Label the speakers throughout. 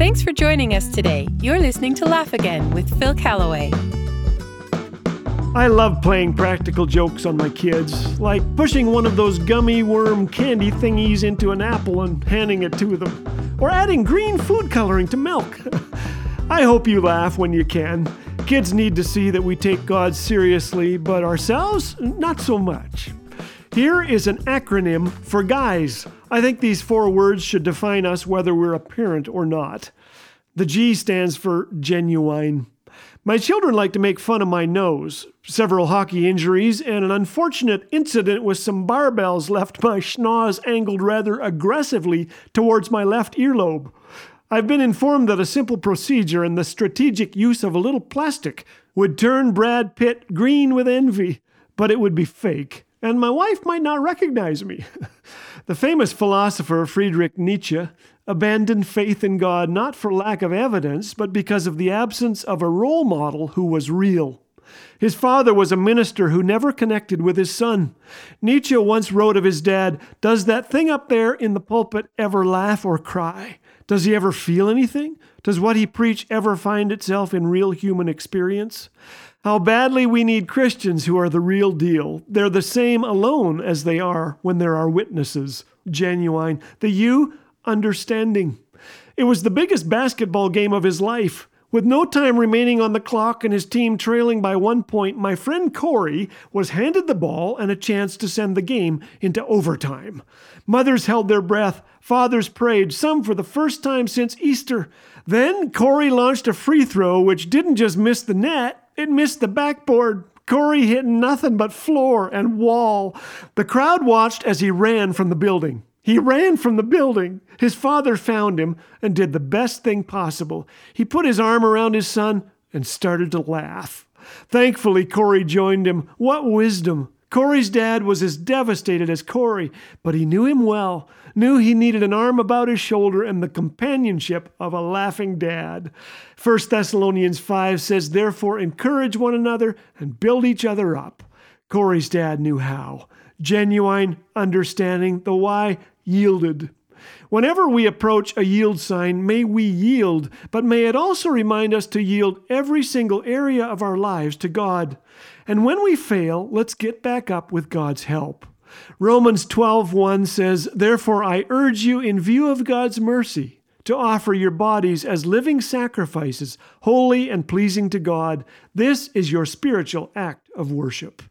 Speaker 1: Thanks for joining us today. You're listening to Laugh Again with Phil Callaway.
Speaker 2: I love playing practical jokes on my kids, like pushing one of those gummy worm candy thingies into an apple and handing it to them, or adding green food coloring to milk. I hope you laugh when you can. Kids need to see that we take God seriously, but ourselves, not so much. Here is an acronym for guys. I think these four words should define us whether we're a parent or not. The G stands for genuine. My children like to make fun of my nose. Several hockey injuries and an unfortunate incident with some barbells left my schnoz angled rather aggressively towards my left earlobe. I've been informed that a simple procedure and the strategic use of a little plastic would turn Brad Pitt green with envy, but it would be fake, and my wife might not recognize me. the famous philosopher Friedrich Nietzsche abandoned faith in God not for lack of evidence, but because of the absence of a role model who was real. His father was a minister who never connected with his son. Nietzsche once wrote of his dad Does that thing up there in the pulpit ever laugh or cry? Does he ever feel anything? Does what he preach ever find itself in real human experience? How badly we need Christians who are the real deal. They're the same alone as they are when there are witnesses, genuine. The you understanding. It was the biggest basketball game of his life. With no time remaining on the clock and his team trailing by one point, my friend Corey was handed the ball and a chance to send the game into overtime. Mothers held their breath, fathers prayed, some for the first time since Easter. Then Corey launched a free throw which didn't just miss the net, it missed the backboard. Corey hit nothing but floor and wall. The crowd watched as he ran from the building. He ran from the building. His father found him and did the best thing possible. He put his arm around his son and started to laugh. Thankfully, Corey joined him. What wisdom! Corey's dad was as devastated as Corey, but he knew him well, knew he needed an arm about his shoulder and the companionship of a laughing dad. 1 Thessalonians 5 says, Therefore, encourage one another and build each other up. Corey's dad knew how. Genuine understanding, the why yielded. Whenever we approach a yield sign, may we yield, but may it also remind us to yield every single area of our lives to God. And when we fail, let's get back up with God's help. Romans 12:1 says, "Therefore I urge you in view of God's mercy to offer your bodies as living sacrifices, holy and pleasing to God. This is your spiritual act of worship."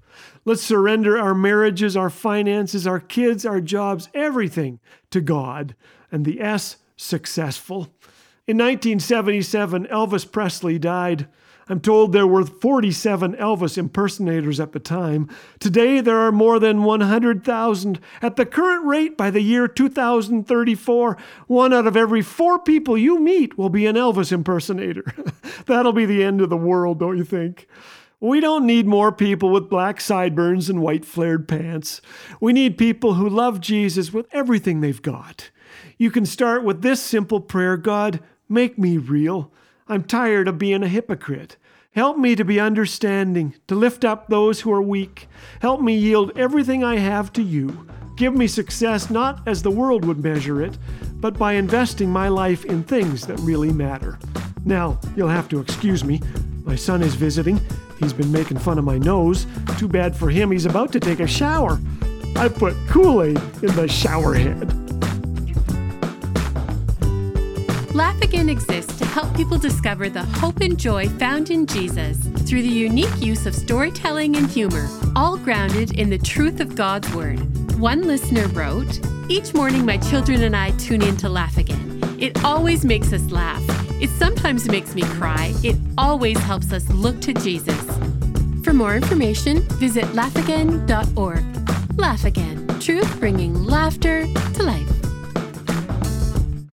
Speaker 2: Let's surrender our marriages, our finances, our kids, our jobs, everything to God. And the S, successful. In 1977, Elvis Presley died. I'm told there were 47 Elvis impersonators at the time. Today, there are more than 100,000. At the current rate, by the year 2034, one out of every four people you meet will be an Elvis impersonator. That'll be the end of the world, don't you think? We don't need more people with black sideburns and white flared pants. We need people who love Jesus with everything they've got. You can start with this simple prayer God, make me real. I'm tired of being a hypocrite. Help me to be understanding, to lift up those who are weak. Help me yield everything I have to you. Give me success not as the world would measure it, but by investing my life in things that really matter. Now, you'll have to excuse me. My son is visiting. He's been making fun of my nose. Too bad for him, he's about to take a shower. I put Kool Aid in the shower head.
Speaker 1: Laugh Again exists to help people discover the hope and joy found in Jesus through the unique use of storytelling and humor, all grounded in the truth of God's Word. One listener wrote Each morning, my children and I tune in to Laugh Again. It always makes us laugh. It sometimes makes me cry. It always helps us look to Jesus. For more information, visit laughagain.org. Laugh Again, truth bringing laughter to life.